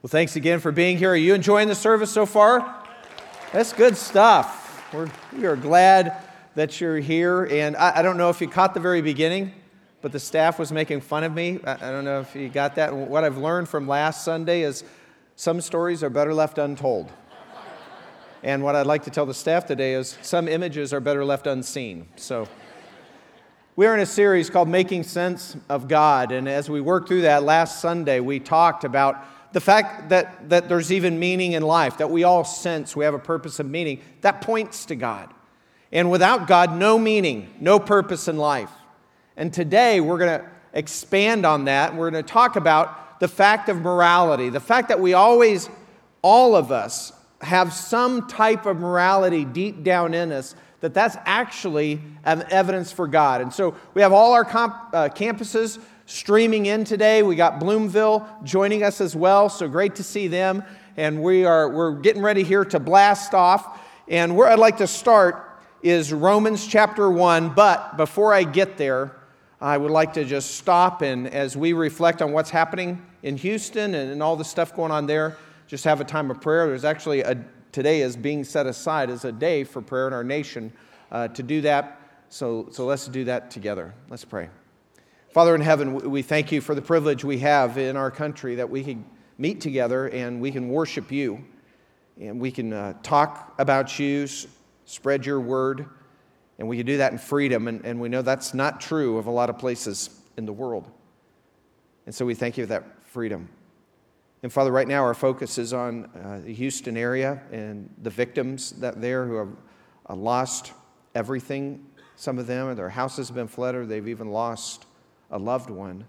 Well, thanks again for being here. Are you enjoying the service so far? That's good stuff. We're, we are glad that you're here. And I, I, don't know if you caught the very beginning, but the staff was making fun of me. I, I don't know if you got that. What I've learned from last Sunday is some stories are better left untold. And what I'd like to tell the staff today is some images are better left unseen. So we're in a series called Making Sense of God. And as we worked through that last Sunday, we talked about the fact that, that there's even meaning in life, that we all sense we have a purpose of meaning, that points to God. And without God, no meaning, no purpose in life. And today we're going to expand on that. We're going to talk about the fact of morality, the fact that we always, all of us, have some type of morality deep down in us that that's actually evidence for God. And so we have all our comp, uh, campuses streaming in today. We got Bloomville joining us as well, so great to see them. And we are we're getting ready here to blast off. And where I'd like to start is Romans chapter 1, but before I get there, I would like to just stop and as we reflect on what's happening in Houston and, and all the stuff going on there, just have a time of prayer. There's actually a today is being set aside as a day for prayer in our nation uh, to do that. So, so let's do that together. Let's pray. Father in heaven, we thank you for the privilege we have in our country that we can meet together and we can worship you and we can uh, talk about you, spread your word, and we can do that in freedom. And, and we know that's not true of a lot of places in the world. And so we thank you for that freedom. And Father, right now our focus is on uh, the Houston area and the victims that there who have uh, lost everything. Some of them, their houses have been flooded, they've even lost a loved one.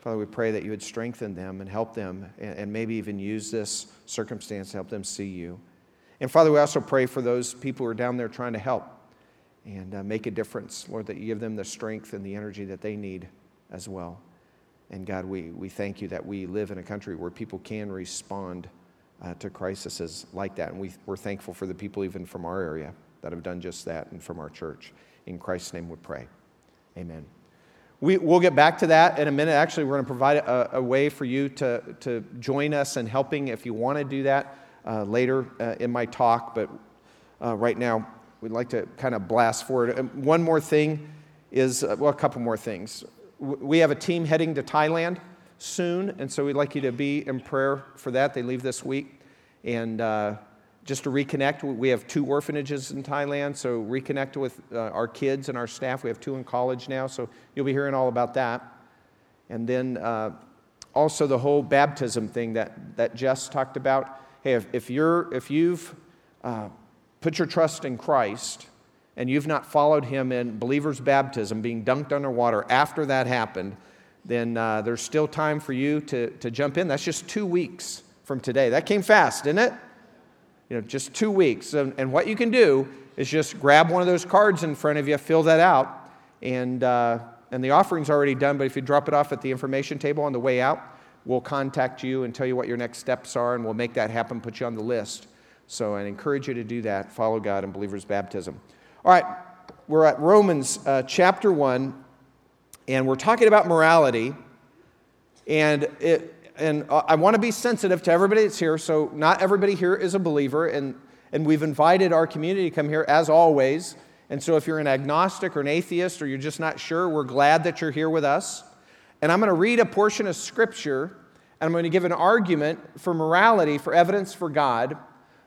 Father, we pray that you would strengthen them and help them, and maybe even use this circumstance to help them see you. And Father, we also pray for those people who are down there trying to help and uh, make a difference. Lord, that you give them the strength and the energy that they need as well. And God, we, we thank you that we live in a country where people can respond uh, to crises like that. And we, we're thankful for the people even from our area that have done just that and from our church. In Christ's name we pray. Amen. We, will get back to that in a minute. Actually, we're going to provide a, a, way for you to, to join us in helping if you want to do that uh, later uh, in my talk. But uh, right now, we'd like to kind of blast forward. And one more thing is, uh, well, a couple more things. We have a team heading to Thailand soon, and so we'd like you to be in prayer for that. They leave this week. And uh, just to reconnect, we have two orphanages in Thailand, so reconnect with uh, our kids and our staff. We have two in college now, so you'll be hearing all about that. And then uh, also the whole baptism thing that, that Jess talked about. Hey, if, if, you're, if you've uh, put your trust in Christ and you've not followed him in believer's baptism, being dunked underwater after that happened, then uh, there's still time for you to, to jump in. That's just two weeks from today. That came fast, didn't it? You know, just two weeks. And, and what you can do is just grab one of those cards in front of you, fill that out, and, uh, and the offering's already done. But if you drop it off at the information table on the way out, we'll contact you and tell you what your next steps are, and we'll make that happen, put you on the list. So I encourage you to do that. Follow God in believer's baptism. All right, we're at Romans uh, chapter 1, and we're talking about morality. And it, and uh, I want to be sensitive to everybody that's here. So, not everybody here is a believer, and, and we've invited our community to come here as always. And so, if you're an agnostic or an atheist or you're just not sure, we're glad that you're here with us. And I'm going to read a portion of scripture, and I'm going to give an argument for morality, for evidence for God.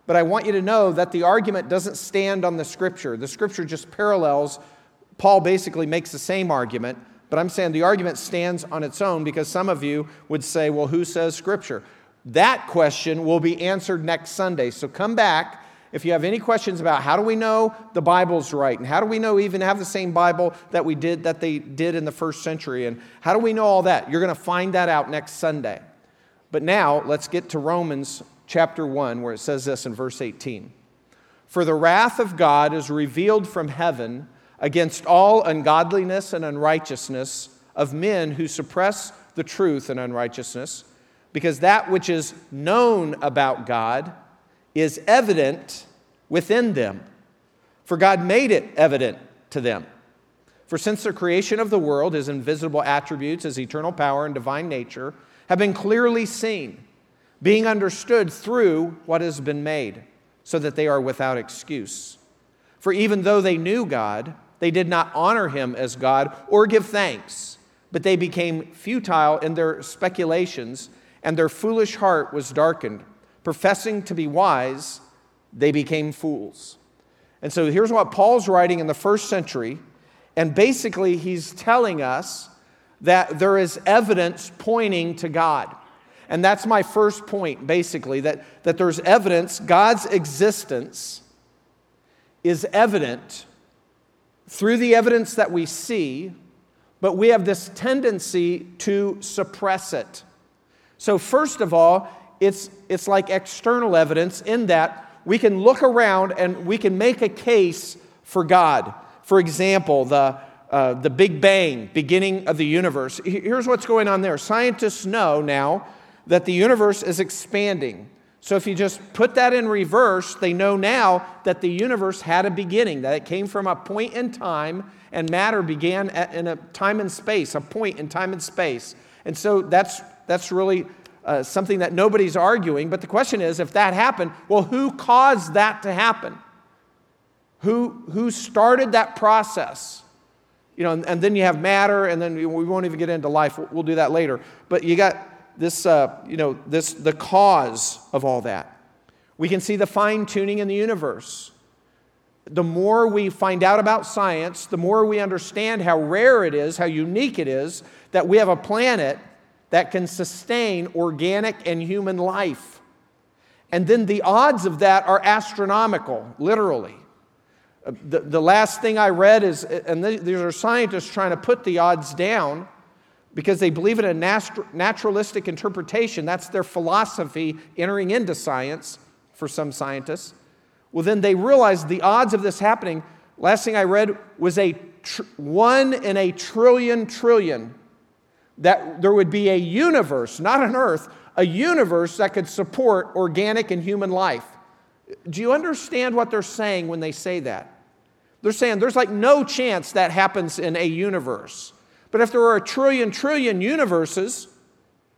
But I want you to know that the argument doesn't stand on the scripture. The scripture just parallels, Paul basically makes the same argument, but I'm saying the argument stands on its own because some of you would say, well, who says Scripture? That question will be answered next Sunday. So come back if you have any questions about how do we know the Bible's right and how do we know even have the same Bible that we did that they did in the first century and how do we know all that? You're going to find that out next Sunday. But now let's get to Romans chapter 1 where it says this in verse 18. For the wrath of God is revealed from heaven against all ungodliness and unrighteousness of men who suppress the truth and unrighteousness, because that which is known about God is evident within them. For God made it evident to them. For since the creation of the world, his invisible attributes, his eternal power and divine nature, have been clearly seen being understood through what has been made, so that they are without excuse. For even though they knew God, they did not honor him as God or give thanks, but they became futile in their speculations, and their foolish heart was darkened. Professing to be wise, they became fools. And so here's what Paul's writing in the first century. And basically, he's telling us that there is evidence pointing to God. And that's my first point, basically, that, that there's evidence, God's existence is evident through the evidence that we see, but we have this tendency to suppress it. So, first of all, it's, it's like external evidence in that we can look around and we can make a case for God. For example, the, uh, the Big Bang, beginning of the universe. Here's what's going on there. Scientists know now that the universe is expanding. So if you just put that in reverse, they know now that the universe had a beginning, that it came from a point in time, and matter began at, in a time and space, a point in time and space. And so that's, that's really uh, something that nobody's arguing. But the question is if that happened, well, who caused that to happen? Who, who started that process? You know, and, and then you have matter, and then we won't even get into life. We'll, we'll do that later. But you got this, uh, you know, this, the cause of all that. We can see the fine tuning in the universe. The more we find out about science, the more we understand how rare it is, how unique it is that we have a planet that can sustain organic and human life. And then the odds of that are astronomical, literally. Uh, the, the last thing I read is, and these are scientists trying to put the odds down because they believe in a naturalistic interpretation. That's their philosophy entering into science for some scientists. Well, then they realized the odds of this happening, last thing I read was a tr- one in a trillion trillion. That there would be a universe, not an earth, a universe that could support organic and human life. Do you understand what they're saying when they say that? They're saying there's like no chance that happens in a universe. But if there were a trillion, trillion universes,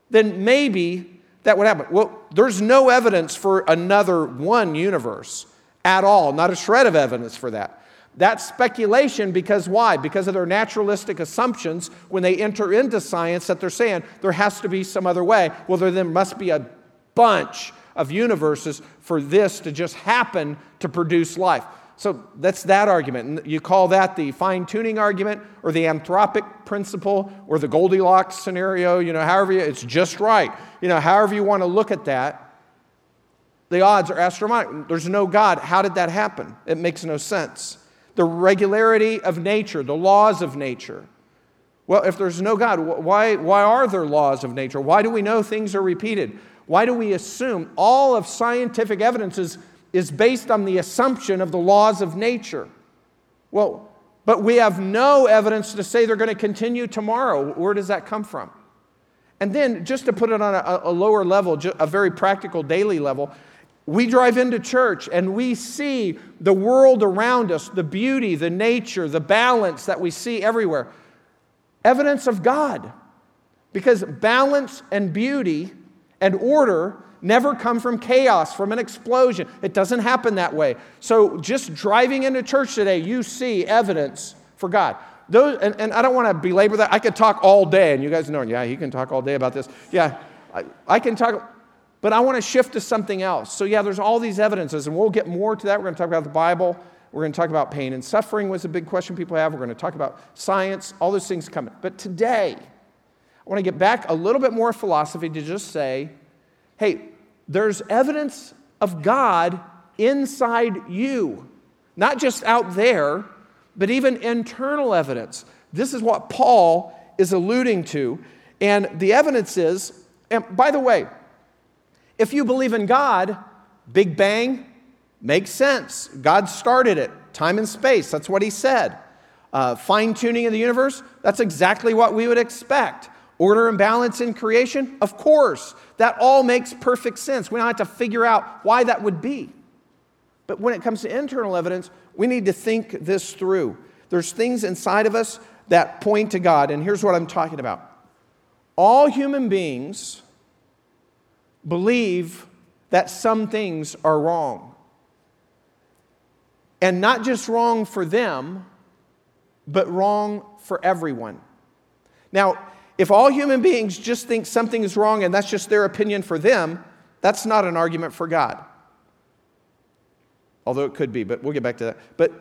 then maybe that would happen. Well, there's no evidence for another one universe at all, not a shred of evidence for that. That's speculation because why? Because of their naturalistic assumptions when they enter into science that they're saying there has to be some other way. Well, there then must be a bunch of universes for this to just happen to produce life. So that's that argument. And you call that the fine tuning argument or the anthropic principle or the Goldilocks scenario, you know, however you, it's just right. You know, however you want to look at that, the odds are astronomical. There's no God. How did that happen? It makes no sense. The regularity of nature, the laws of nature. Well, if there's no God, why, why are there laws of nature? Why do we know things are repeated? Why do we assume all of scientific evidence is is based on the assumption of the laws of nature. Well, but we have no evidence to say they're going to continue tomorrow. Where does that come from? And then, just to put it on a, a lower level, a very practical daily level, we drive into church and we see the world around us, the beauty, the nature, the balance that we see everywhere. Evidence of God. Because balance and beauty and order never come from chaos, from an explosion. It doesn't happen that way. So, just driving into church today, you see evidence for God. Those, and, and I don't want to belabor that. I could talk all day, and you guys know, yeah, he can talk all day about this. Yeah, I, I can talk, but I want to shift to something else. So, yeah, there's all these evidences, and we'll get more to that. We're going to talk about the Bible. We're going to talk about pain and suffering was a big question people have. We're going to talk about science, all those things coming. But today, I want to get back a little bit more philosophy to just say, hey, there's evidence of God inside you, not just out there, but even internal evidence. This is what Paul is alluding to. And the evidence is, and by the way, if you believe in God, Big Bang makes sense. God started it, time and space. That's what he said. Uh, Fine tuning of the universe, that's exactly what we would expect. Order and balance in creation? Of course. That all makes perfect sense. We don't have to figure out why that would be. But when it comes to internal evidence, we need to think this through. There's things inside of us that point to God, and here's what I'm talking about. All human beings believe that some things are wrong. And not just wrong for them, but wrong for everyone. Now, if all human beings just think something is wrong and that's just their opinion for them, that's not an argument for God. Although it could be, but we'll get back to that. But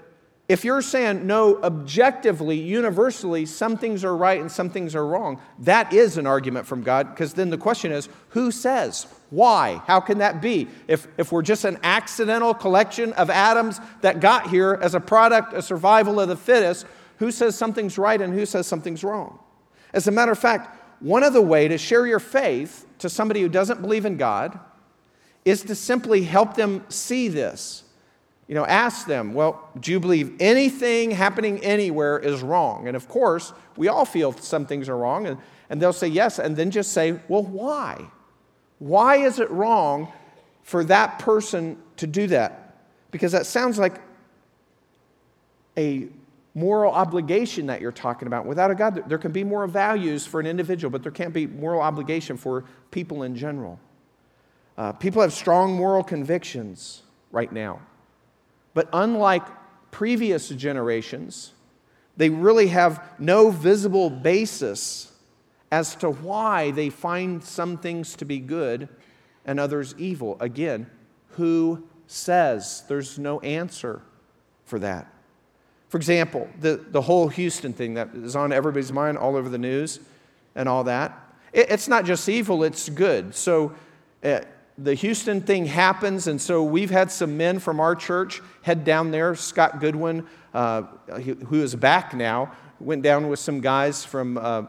if you're saying, no, objectively, universally, some things are right and some things are wrong, that is an argument from God, because then the question is, who says? Why? How can that be? If, if we're just an accidental collection of atoms that got here as a product, a survival of the fittest, who says something's right and who says something's wrong? As a matter of fact, one of the way to share your faith to somebody who doesn't believe in God is to simply help them see this you know, ask them, well, do you believe anything happening anywhere is wrong? And of course, we all feel some things are wrong, and, and they'll say yes, and then just say, well, why? Why is it wrong for that person to do that? Because that sounds like a moral obligation that you're talking about. Without a God, there can be moral values for an individual, but there can't be moral obligation for people in general. Uh, people have strong moral convictions right now. But unlike previous generations, they really have no visible basis as to why they find some things to be good and others evil. Again, who says? There's no answer for that. For example, the, the whole Houston thing that is on everybody's mind all over the news and all that, it, it's not just evil, it's good. So, uh, the Houston thing happens, and so we've had some men from our church head down there. Scott Goodwin, uh, who is back now, went down with some guys from uh,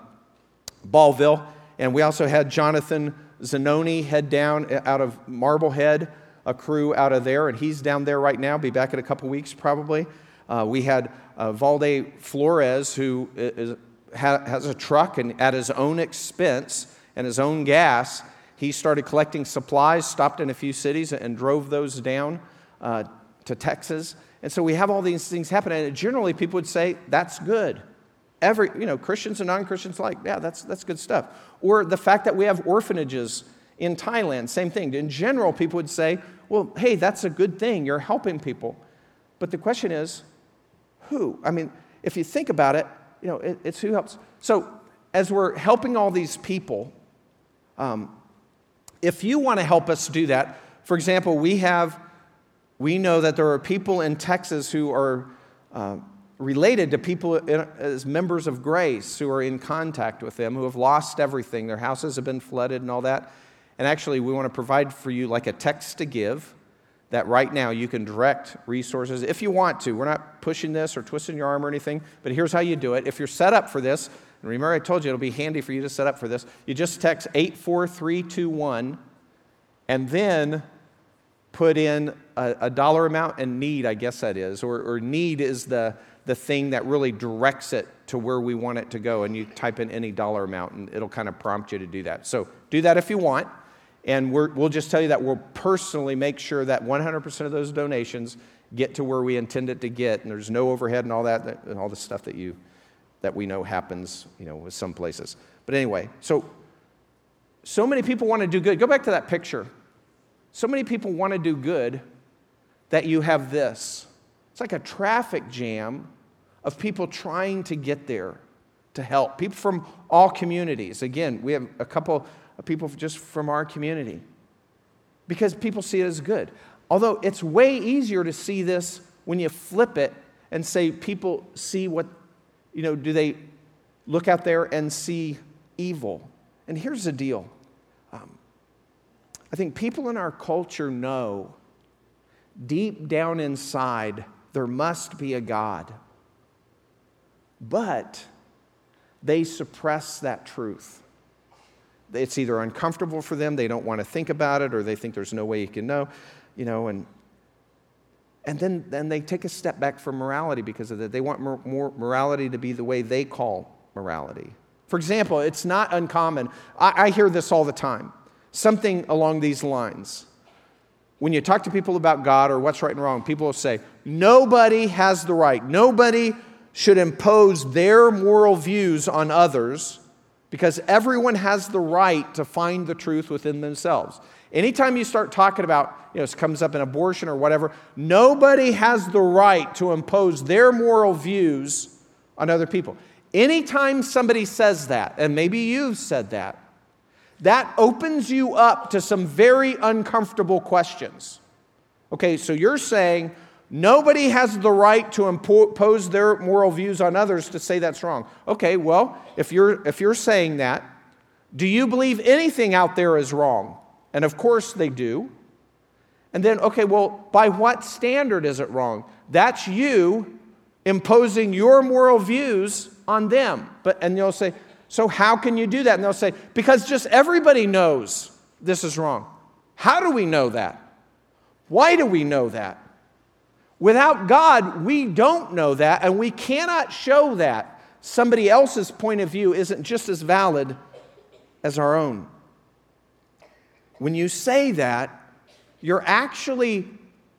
Ballville, and we also had Jonathan Zanoni head down out of Marblehead, a crew out of there, and he's down there right now. Be back in a couple weeks probably. Uh, we had uh, Valde Flores, who is, has a truck, and at his own expense and his own gas he started collecting supplies, stopped in a few cities, and drove those down uh, to Texas. And so we have all these things happening. And generally, people would say, that's good. Every, you know, Christians and non Christians like, yeah, that's, that's good stuff. Or the fact that we have orphanages in Thailand, same thing. In general, people would say, well, hey, that's a good thing. You're helping people. But the question is, who? I mean, if you think about it, you know, it, it's who helps. So as we're helping all these people, um, if you want to help us do that, for example, we have, we know that there are people in Texas who are uh, related to people in, as members of grace who are in contact with them, who have lost everything. Their houses have been flooded and all that. And actually, we want to provide for you like a text to give that right now you can direct resources if you want to. We're not pushing this or twisting your arm or anything, but here's how you do it. If you're set up for this, and remember, I told you it'll be handy for you to set up for this. You just text 84321 and then put in a, a dollar amount and need, I guess that is, or, or need is the, the thing that really directs it to where we want it to go. And you type in any dollar amount, and it'll kind of prompt you to do that. So do that if you want. And we will just tell you that we'll personally make sure that 100% of those donations get to where we intend it to get, and there's no overhead and all that, and all the stuff that you that we know happens, you know, with some places. But anyway, so so many people want to do good. Go back to that picture. So many people want to do good that you have this. It's like a traffic jam of people trying to get there to help. People from all communities. Again, we have a couple people just from our community because people see it as good. Although it's way easier to see this when you flip it and say people see what you know, do they look out there and see evil? And here's the deal um, I think people in our culture know deep down inside there must be a God. But they suppress that truth. It's either uncomfortable for them, they don't want to think about it, or they think there's no way you can know, you know, and and then, then they take a step back from morality because of that. They want more, more morality to be the way they call morality. For example, it's not uncommon. I, I hear this all the time. Something along these lines. When you talk to people about God or what's right and wrong, people will say, nobody has the right. Nobody should impose their moral views on others because everyone has the right to find the truth within themselves. Anytime you start talking about, you know, it comes up in abortion or whatever, nobody has the right to impose their moral views on other people. Anytime somebody says that, and maybe you've said that, that opens you up to some very uncomfortable questions. Okay, so you're saying nobody has the right to impose their moral views on others to say that's wrong. Okay, well, if you're, if you're saying that, do you believe anything out there is wrong? And of course they do. And then, okay, well, by what standard is it wrong? That's you imposing your moral views on them. But and they'll say, so how can you do that? And they'll say, because just everybody knows this is wrong. How do we know that? Why do we know that? Without God, we don't know that, and we cannot show that somebody else's point of view isn't just as valid as our own. When you say that, you're actually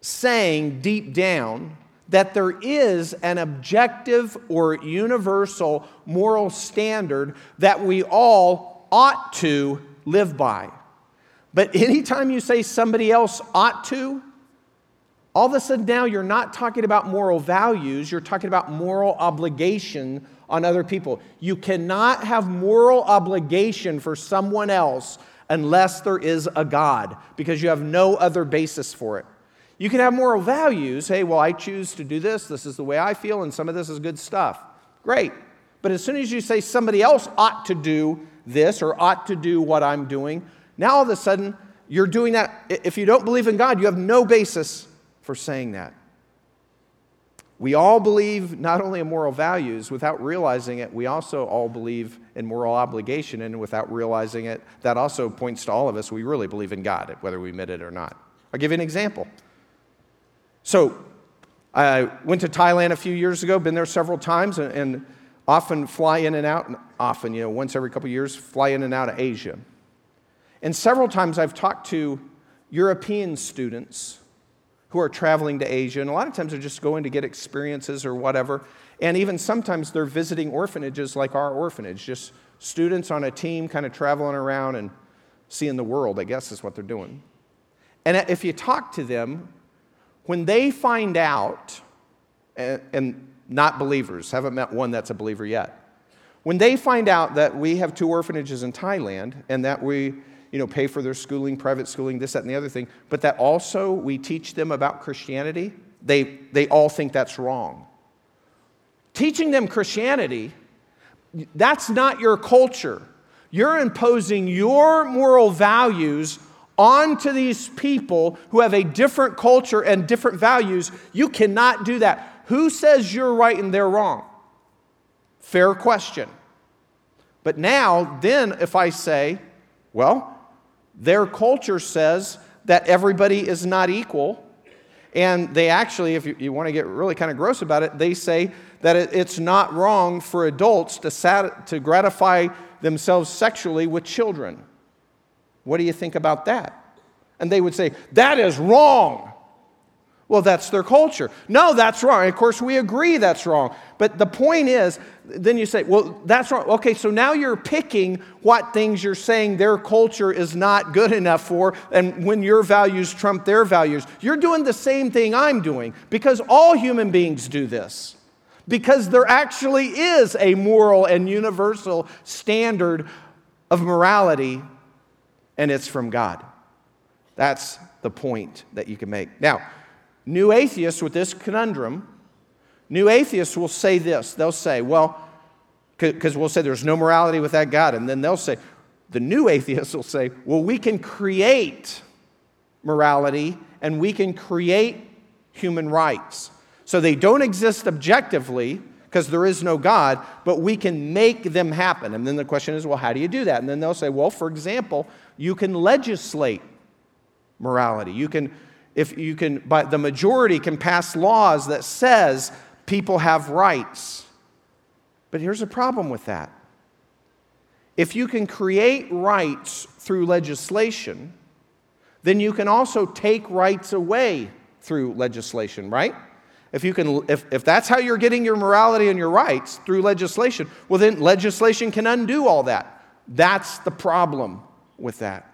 saying deep down that there is an objective or universal moral standard that we all ought to live by. But anytime you say somebody else ought to, all of a sudden now you're not talking about moral values, you're talking about moral obligation on other people. You cannot have moral obligation for someone else unless there is a God, because you have no other basis for it. You can have moral values. Hey, well, I choose to do this. This is the way I feel, and some of this is good stuff. Great. But as soon as you say somebody else ought to do this or ought to do what I'm doing, now all of a sudden you're doing that. If you don't believe in God, you have no basis for saying that. We all believe not only in moral values, without realizing it, we also all believe in moral obligation, and without realizing it, that also points to all of us we really believe in God, whether we admit it or not. I'll give you an example. So, I went to Thailand a few years ago, been there several times, and, and often fly in and out, often, you know, once every couple of years, fly in and out of Asia. And several times I've talked to European students who are traveling to Asia, and a lot of times they're just going to get experiences or whatever. And even sometimes they're visiting orphanages like our orphanage, just students on a team kind of traveling around and seeing the world, I guess is what they're doing. And if you talk to them, when they find out, and not believers, haven't met one that's a believer yet, when they find out that we have two orphanages in Thailand and that we you know, pay for their schooling, private schooling, this, that, and the other thing, but that also we teach them about Christianity, they, they all think that's wrong. Teaching them Christianity, that's not your culture. You're imposing your moral values onto these people who have a different culture and different values. You cannot do that. Who says you're right and they're wrong? Fair question. But now, then, if I say, well, their culture says that everybody is not equal. And they actually, if you, you want to get really kind of gross about it, they say that it, it's not wrong for adults to, sat, to gratify themselves sexually with children. What do you think about that? And they would say, that is wrong. Well, that's their culture. No, that's wrong. Of course, we agree that's wrong. But the point is, then you say, well, that's wrong. Okay, so now you're picking what things you're saying their culture is not good enough for, and when your values trump their values. You're doing the same thing I'm doing because all human beings do this. Because there actually is a moral and universal standard of morality, and it's from God. That's the point that you can make. Now, New atheists with this conundrum, new atheists will say this. They'll say, well, because we'll say there's no morality without God. And then they'll say, the new atheists will say, well, we can create morality and we can create human rights. So they don't exist objectively because there is no God, but we can make them happen. And then the question is, well, how do you do that? And then they'll say, well, for example, you can legislate morality. You can if you can, but the majority can pass laws that says people have rights. But here's a problem with that. If you can create rights through legislation, then you can also take rights away through legislation, right? If, you can, if, if that's how you're getting your morality and your rights through legislation, well, then legislation can undo all that. That's the problem with that.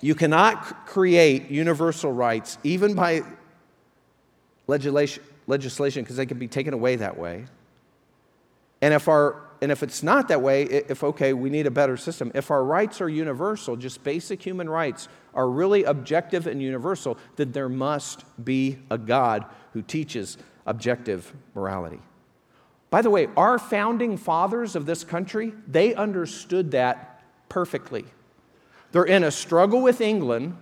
You cannot create universal rights, even by legislation, because they can be taken away that way. And if our and if it's not that way, if okay, we need a better system. If our rights are universal, just basic human rights are really objective and universal, then there must be a God who teaches objective morality. By the way, our founding fathers of this country, they understood that perfectly. They're in a struggle with England.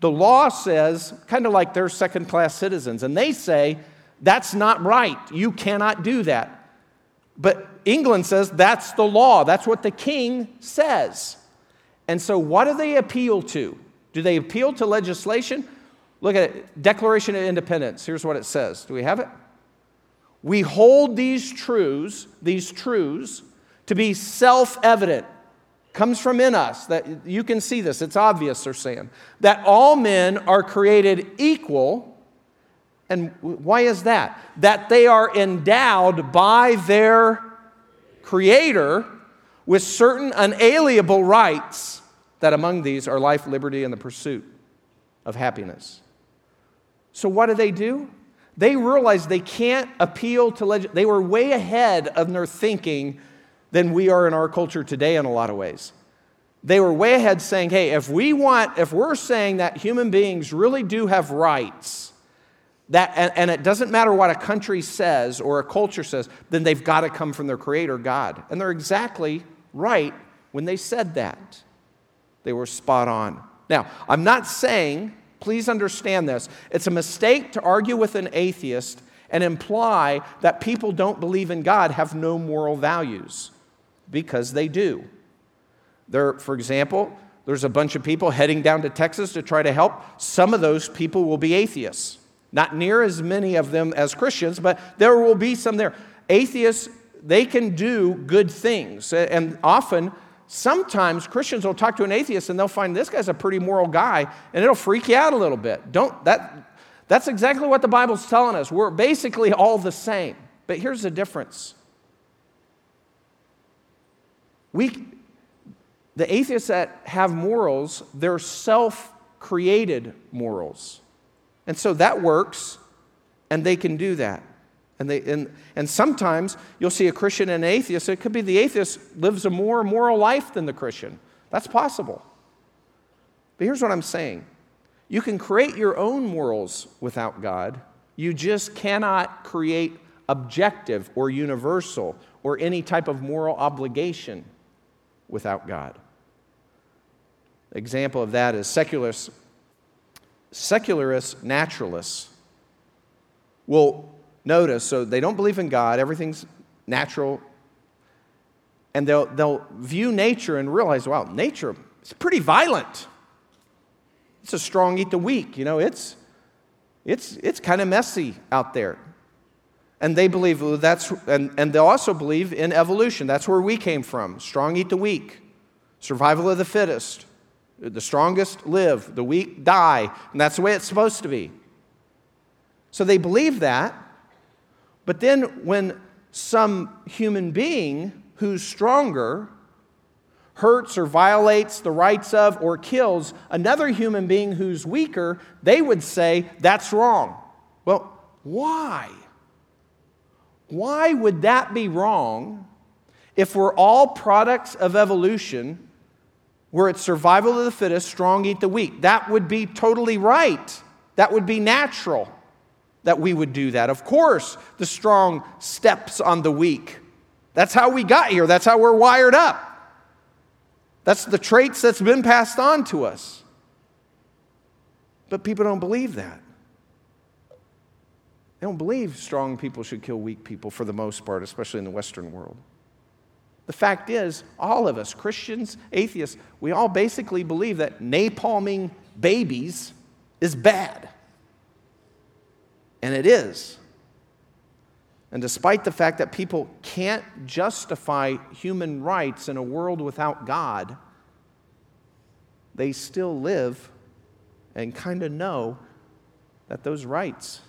The law says, kind of like they're second class citizens, and they say, that's not right. You cannot do that. But England says that's the law, that's what the king says. And so, what do they appeal to? Do they appeal to legislation? Look at it Declaration of Independence. Here's what it says. Do we have it? We hold these truths, these truths, to be self evident. Comes from in us that you can see this, it's obvious, they're saying. That all men are created equal. And why is that? That they are endowed by their Creator with certain unalienable rights, that among these are life, liberty, and the pursuit of happiness. So, what do they do? They realize they can't appeal to legend. They were way ahead of their thinking than we are in our culture today in a lot of ways. They were way ahead saying, hey, if we want, if we're saying that human beings really do have rights, that, and, and it doesn't matter what a country says or a culture says, then they've got to come from their creator, God. And they're exactly right when they said that. They were spot on. Now, I'm not saying Please understand this. It's a mistake to argue with an atheist and imply that people don't believe in God have no moral values, because they do. There, for example, there's a bunch of people heading down to Texas to try to help. Some of those people will be atheists. Not near as many of them as Christians, but there will be some there. Atheists, they can do good things. And often, sometimes Christians will talk to an atheist and they'll find this guy's a pretty moral guy and it'll freak you out a little bit. Don't that that's exactly what the Bible's telling us. We're basically all the same. But here's the difference. We the atheists that have morals, they're self-created morals. And so that works and they can do that. And, they, and, and sometimes you'll see a Christian and an atheist. It could be the atheist lives a more moral life than the Christian. That's possible. But here's what I'm saying you can create your own morals without God, you just cannot create objective or universal or any type of moral obligation without God. Example of that is secularists, secularist naturalists will Notice, so they don't believe in God, everything's natural. And they'll, they'll view nature and realize, wow, nature is pretty violent. It's a strong eat the weak, you know, it's, it's, it's kind of messy out there. And they believe well, that's, and, and they'll also believe in evolution. That's where we came from. Strong eat the weak, survival of the fittest. The strongest live, the weak die. And that's the way it's supposed to be. So they believe that. But then when some human being who's stronger hurts or violates the rights of or kills another human being who's weaker, they would say that's wrong. Well, why? Why would that be wrong if we're all products of evolution where it's survival of the fittest, strong eat the weak? That would be totally right. That would be natural that we would do that. Of course, the strong steps on the weak. That's how we got here, that's how we're wired up. That's the traits that's been passed on to us. But people don't believe that. They don't believe strong people should kill weak people for the most part, especially in the Western world. The fact is, all of us, Christians, atheists, we all basically believe that napalming babies is bad. And it is. And despite the fact that people can't justify human rights in a world without God, they still live and kind of know that those rights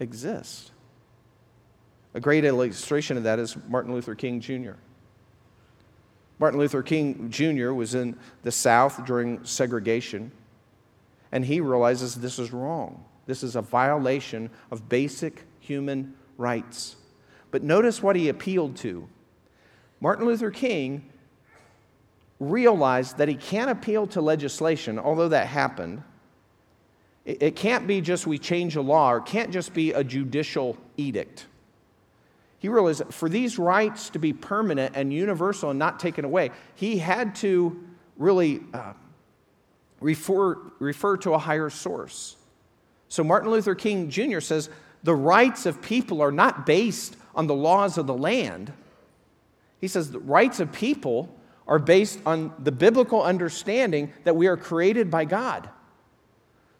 exist. A great illustration of that is Martin Luther King Jr. Martin Luther King Jr. was in the South during segregation. And he realizes this is wrong. This is a violation of basic human rights. But notice what he appealed to. Martin Luther King realized that he can't appeal to legislation, although that happened. It can't be just we change a law, or it can't just be a judicial edict. He realized that for these rights to be permanent and universal and not taken away, he had to really uh, refer, refer to a higher source. So Martin Luther King Jr. says the rights of people are not based on the laws of the land. He says the rights of people are based on the biblical understanding that we are created by God.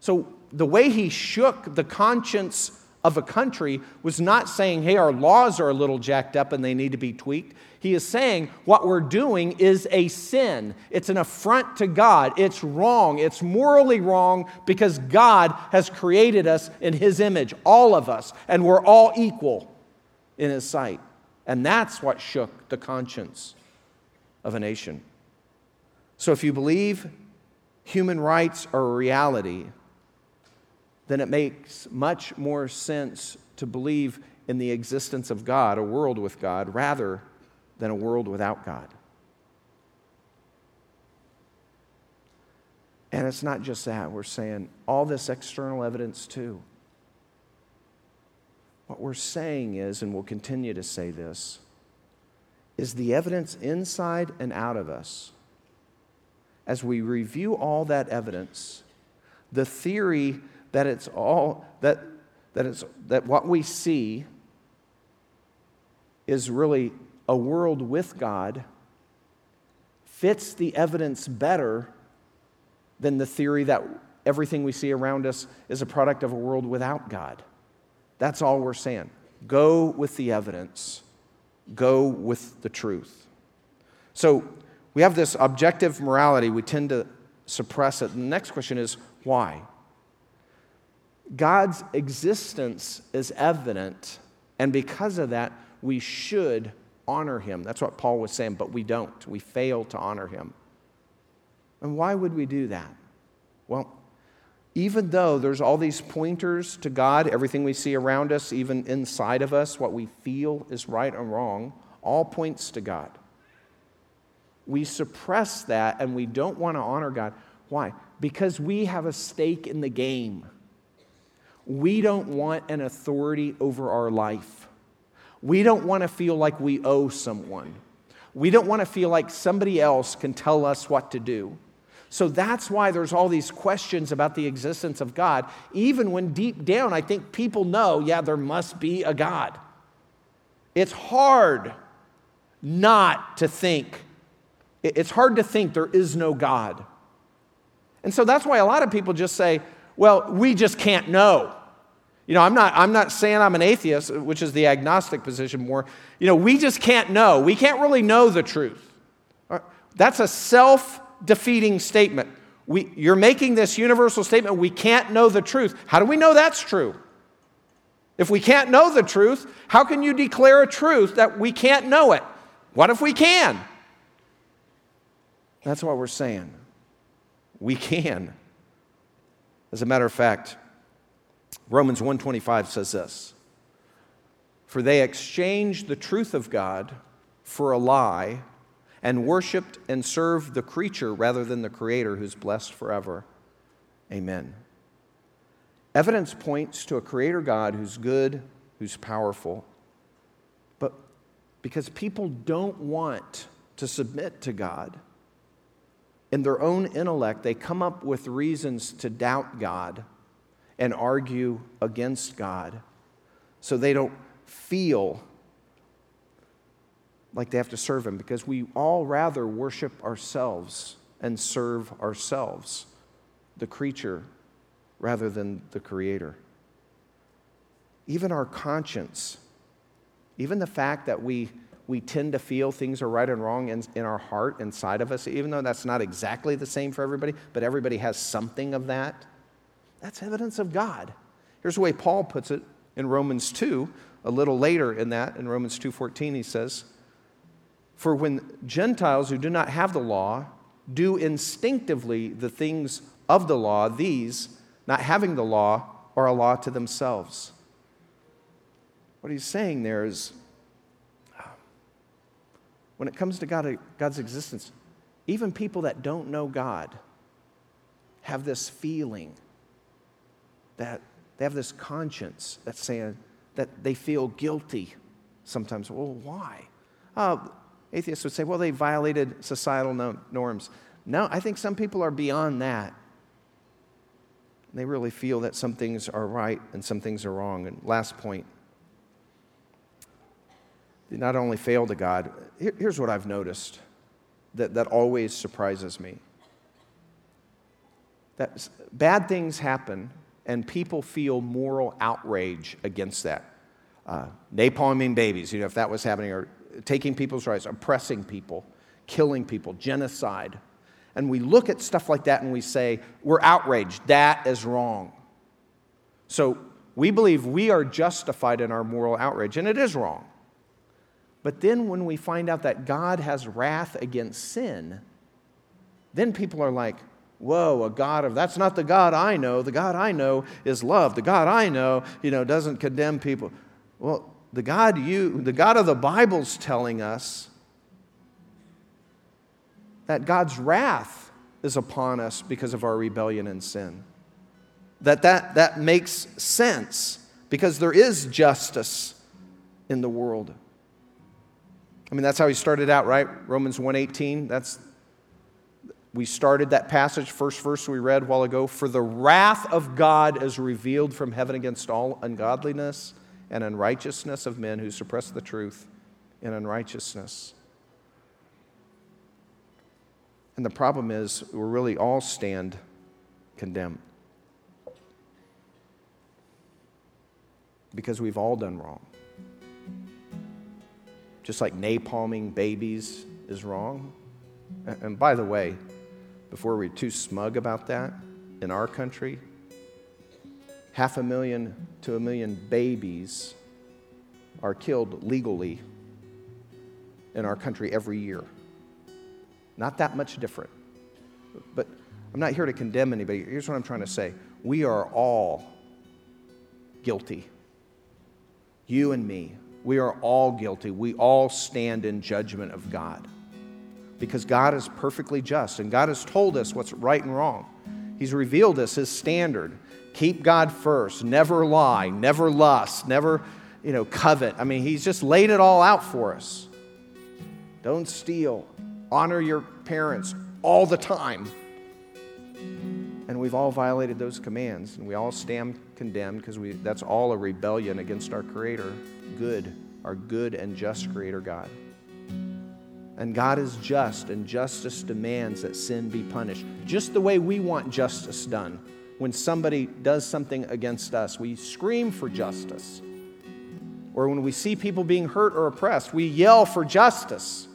So the way he shook the conscience of a country was not saying, hey, our laws are a little jacked up and they need to be tweaked. He is saying what we're doing is a sin. It's an affront to God. It's wrong. It's morally wrong because God has created us in His image, all of us, and we're all equal in His sight. And that's what shook the conscience of a nation. So if you believe human rights are a reality, then it makes much more sense to believe in the existence of God, a world with God, rather than a world without God. And it's not just that, we're saying all this external evidence too. What we're saying is, and we'll continue to say this, is the evidence inside and out of us. As we review all that evidence, the theory that it's all that that it's that what we see is really a world with God fits the evidence better than the theory that everything we see around us is a product of a world without God. That's all we're saying. Go with the evidence, go with the truth. So we have this objective morality, we tend to suppress it. The next question is why? God's existence is evident, and because of that, we should honor him. That's what Paul was saying, but we don't. We fail to honor him. And why would we do that? Well, even though there's all these pointers to God, everything we see around us, even inside of us, what we feel is right and wrong, all points to God. We suppress that and we don't want to honor God. Why? Because we have a stake in the game. We don't want an authority over our life. We don't want to feel like we owe someone. We don't want to feel like somebody else can tell us what to do. So that's why there's all these questions about the existence of God, even when deep down I think people know, yeah, there must be a God. It's hard not to think, it's hard to think there is no God. And so that's why a lot of people just say, well, we just can't know. You know, I'm not, I'm not saying I'm an atheist, which is the agnostic position more. You know, we just can't know. We can't really know the truth. Uh, that's a self defeating statement. We, you're making this universal statement, we can't know the truth. How do we know that's true? If we can't know the truth, how can you declare a truth that we can't know it? What if we can? That's what we're saying. We can. As a matter of fact, Romans 125 says this For they exchanged the truth of God for a lie and worshiped and served the creature rather than the creator who's blessed forever. Amen. Evidence points to a creator God who's good, who's powerful. But because people don't want to submit to God, in their own intellect, they come up with reasons to doubt God and argue against God so they don't feel like they have to serve Him because we all rather worship ourselves and serve ourselves, the creature, rather than the Creator. Even our conscience, even the fact that we, we tend to feel things are right and wrong in, in our heart, inside of us, even though that's not exactly the same for everybody, but everybody has something of that that's evidence of God. Here's the way Paul puts it in Romans 2, a little later in that, in Romans 2:14, he says, For when Gentiles who do not have the law do instinctively the things of the law, these, not having the law, are a law to themselves. What he's saying there is when it comes to God, God's existence, even people that don't know God have this feeling that they have this conscience that's saying that they feel guilty sometimes. Well, why? Uh, atheists would say, well, they violated societal no- norms. No, I think some people are beyond that. They really feel that some things are right and some things are wrong. And last point they not only fail to God, here, here's what I've noticed that, that always surprises me that bad things happen and people feel moral outrage against that. Uh, napalming babies, you know, if that was happening, or taking people's rights, oppressing people, killing people, genocide. And we look at stuff like that and we say, we're outraged. That is wrong. So we believe we are justified in our moral outrage, and it is wrong. But then when we find out that God has wrath against sin, then people are like, whoa, a God of, that's not the God I know. The God I know is love. The God I know, you know, doesn't condemn people. Well, the God you, the God of the Bible's telling us that God's wrath is upon us because of our rebellion and sin. That that, that makes sense because there is justice in the world. I mean, that's how he started out, right? Romans 1:18. That's we started that passage, first verse we read a while ago. For the wrath of God is revealed from heaven against all ungodliness and unrighteousness of men who suppress the truth in unrighteousness. And the problem is, we really all stand condemned. Because we've all done wrong. Just like napalming babies is wrong. And by the way, before we're too smug about that, in our country, half a million to a million babies are killed legally in our country every year. Not that much different. But I'm not here to condemn anybody. Here's what I'm trying to say we are all guilty. You and me. We are all guilty. We all stand in judgment of God because God is perfectly just and God has told us what's right and wrong. He's revealed us his standard. Keep God first, never lie, never lust, never, you know, covet. I mean, he's just laid it all out for us. Don't steal. Honor your parents all the time. And we've all violated those commands, and we all stand condemned because that's all a rebellion against our Creator good, our good and just Creator God. And God is just, and justice demands that sin be punished. Just the way we want justice done. When somebody does something against us, we scream for justice. Or when we see people being hurt or oppressed, we yell for justice.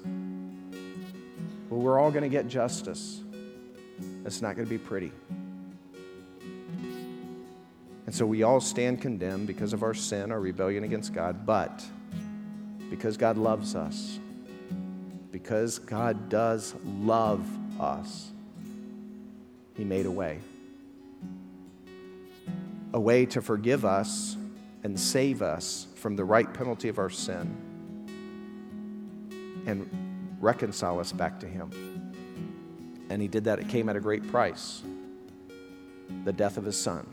Well, we're all going to get justice. It's not going to be pretty. And so we all stand condemned because of our sin, our rebellion against God, but because God loves us, because God does love us, He made a way. A way to forgive us and save us from the right penalty of our sin and reconcile us back to Him. And He did that, it came at a great price. The death of His Son.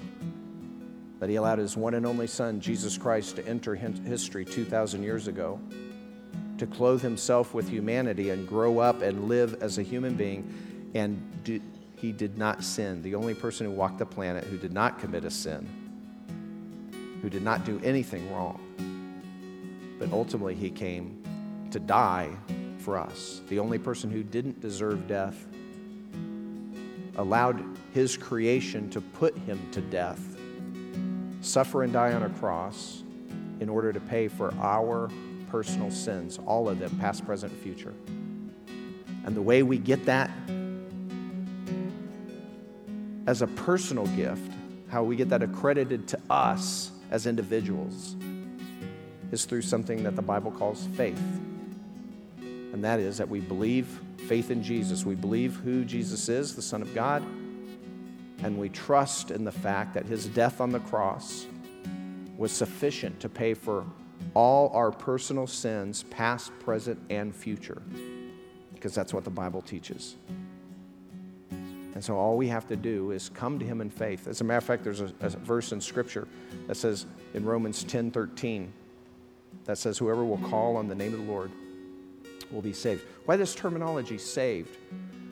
That he allowed his one and only Son, Jesus Christ, to enter history 2,000 years ago, to clothe himself with humanity and grow up and live as a human being. And do, he did not sin. The only person who walked the planet who did not commit a sin, who did not do anything wrong. But ultimately, he came to die for us. The only person who didn't deserve death allowed his creation to put him to death suffer and die on a cross in order to pay for our personal sins, all of them, past, present, future. And the way we get that as a personal gift, how we get that accredited to us as individuals, is through something that the Bible calls faith. And that is that we believe faith in Jesus. We believe who Jesus is, the Son of God, and we trust in the fact that his death on the cross was sufficient to pay for all our personal sins, past, present, and future, because that's what the Bible teaches. And so all we have to do is come to him in faith. As a matter of fact, there's a, a verse in Scripture that says in Romans 10 13, that says, Whoever will call on the name of the Lord will be saved. Why this terminology, saved?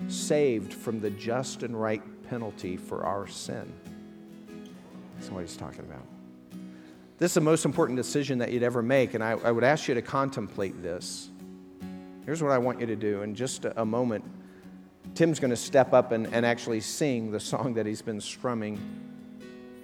Saved from the just and right penalty for our sin. That's what he's talking about. This is the most important decision that you'd ever make, and I, I would ask you to contemplate this. Here's what I want you to do. In just a, moment, Tim's going to step up and, and actually sing the song that he's been strumming.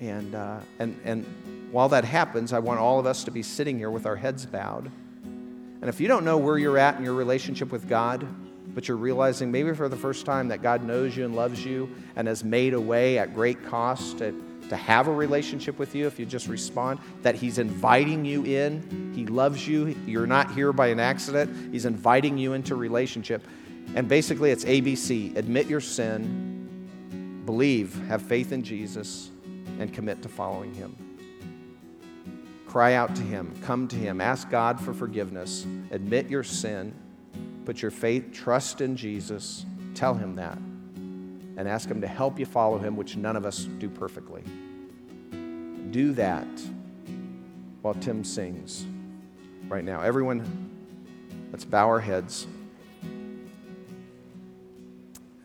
And, uh, and, and while that happens, I want all of us to be sitting here with our heads bowed. And if you don't know where you're at in your relationship with God, but you're realizing maybe for the first time that God knows you and loves you and has made a way at great cost to, to have a relationship with you, if you just respond, that He's inviting you in. He loves you. You're not here by an accident. He's inviting you into relationship. And basically, it's ABC admit your sin, believe, have faith in Jesus, and commit to following Him. Cry out to Him, come to Him, ask God for forgiveness, admit your sin Put your faith, trust in Jesus. Tell him that. And ask him to help you follow him, which none of us do perfectly. Do that while Tim sings right now. Everyone, let's bow our heads and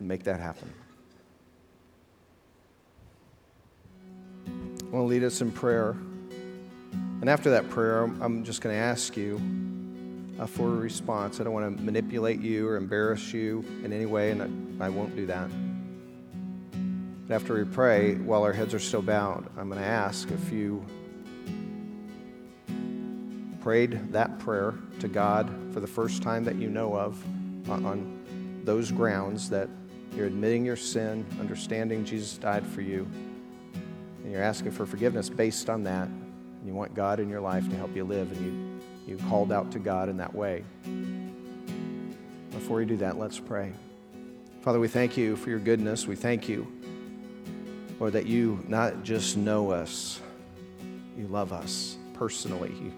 make that happen. I want to lead us in prayer. And after that prayer, I'm just going to ask you uh, for a response. I don't want to manipulate you or embarrass you in any way, and I, I won't do that. But after we pray, while our heads are still bowed, I'm going to ask if you prayed that prayer to God for the first time that you know of on, those grounds that you're admitting your sin, understanding Jesus died for you, and you're asking for forgiveness based on that. And you want God in your life to help you live, and you you called out to God in that way. Before we do that, let's pray. Father, we thank you for your goodness. We thank you, Lord, that you not just know us, you love us personally. You,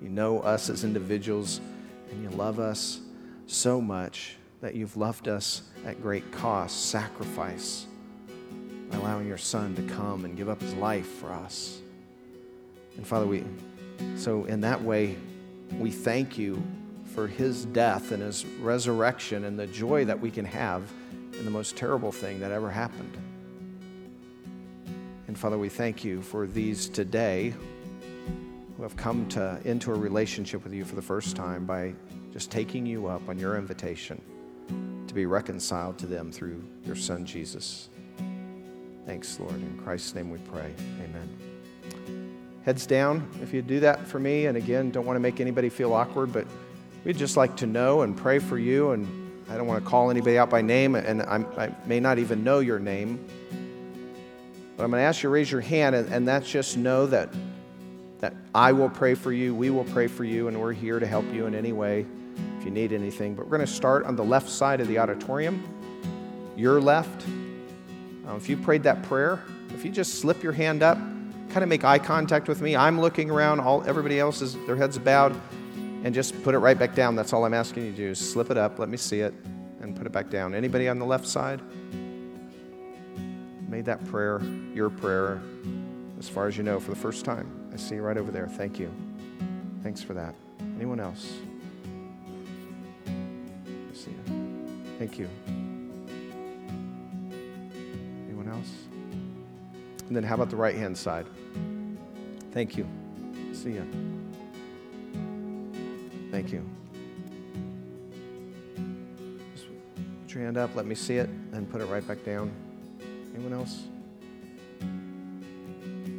you know us as individuals, and you love us so much that you've loved us at great cost, sacrifice, allowing your Son to come and give up his life for us. And Father, we, so in that way, we thank you for his death and his resurrection and the joy that we can have in the most terrible thing that ever happened. And Father, we thank you for these today who have come to, into a relationship with you for the first time by just taking you up on your invitation to be reconciled to them through your Son, Jesus. Thanks, Lord. In Christ's name we pray. Amen heads down if you do that for me. And again, don't want to make anybody feel awkward, but we'd just like to know and pray for you. And I don't want to call anybody out by name, and I'm, i may not even know your name. But I'm going to ask you to raise your hand, and, and that's just know that, that I will pray for you, we will pray for you, and we're here to help you in any way if you need anything. But we're going to start on the left side of the auditorium, your left. Um, if you prayed that prayer, if you just slip your hand up, kind of make eye contact with me. I'm looking around, all everybody else is their heads bowed, and just put it right back down. That's all I'm asking you to do. Is slip it up, let me see it, and put it back down. Anybody on the left side? Made that prayer your prayer, as far as you know, for the first time. I see you right over there. Thank you. Thanks for that. Anyone else? I see you. Thank you. Anyone else? And then how about the right hand side? Thank you. See you. Thank you. Just put your hand up, let me see it, and put it right back down. Anyone else?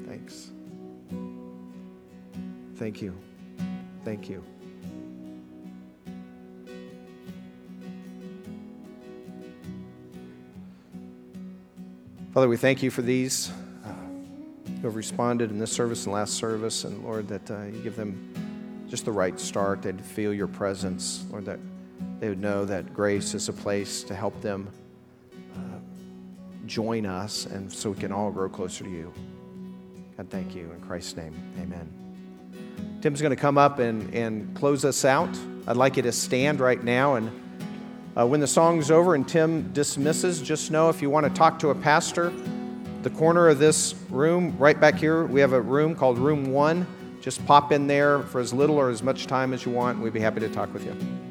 Thanks. Thank you. Thank you. Father, we thank you for these who have responded in this service and last service, and Lord, that uh, you give them just the right start. They'd feel your presence, Lord, that they would know that grace is a place to help them uh, join us and so we can all grow closer to you. God, thank you. In Christ's name, amen. Tim's going to come up and, and close us out. I'd like you to stand right now. And uh, when the song's over and Tim dismisses, just know if you want to talk to a pastor, the corner of this room, right back here, we have a room called Room One. Just pop in there for as little or as much time as you want. We'd be happy to talk with you.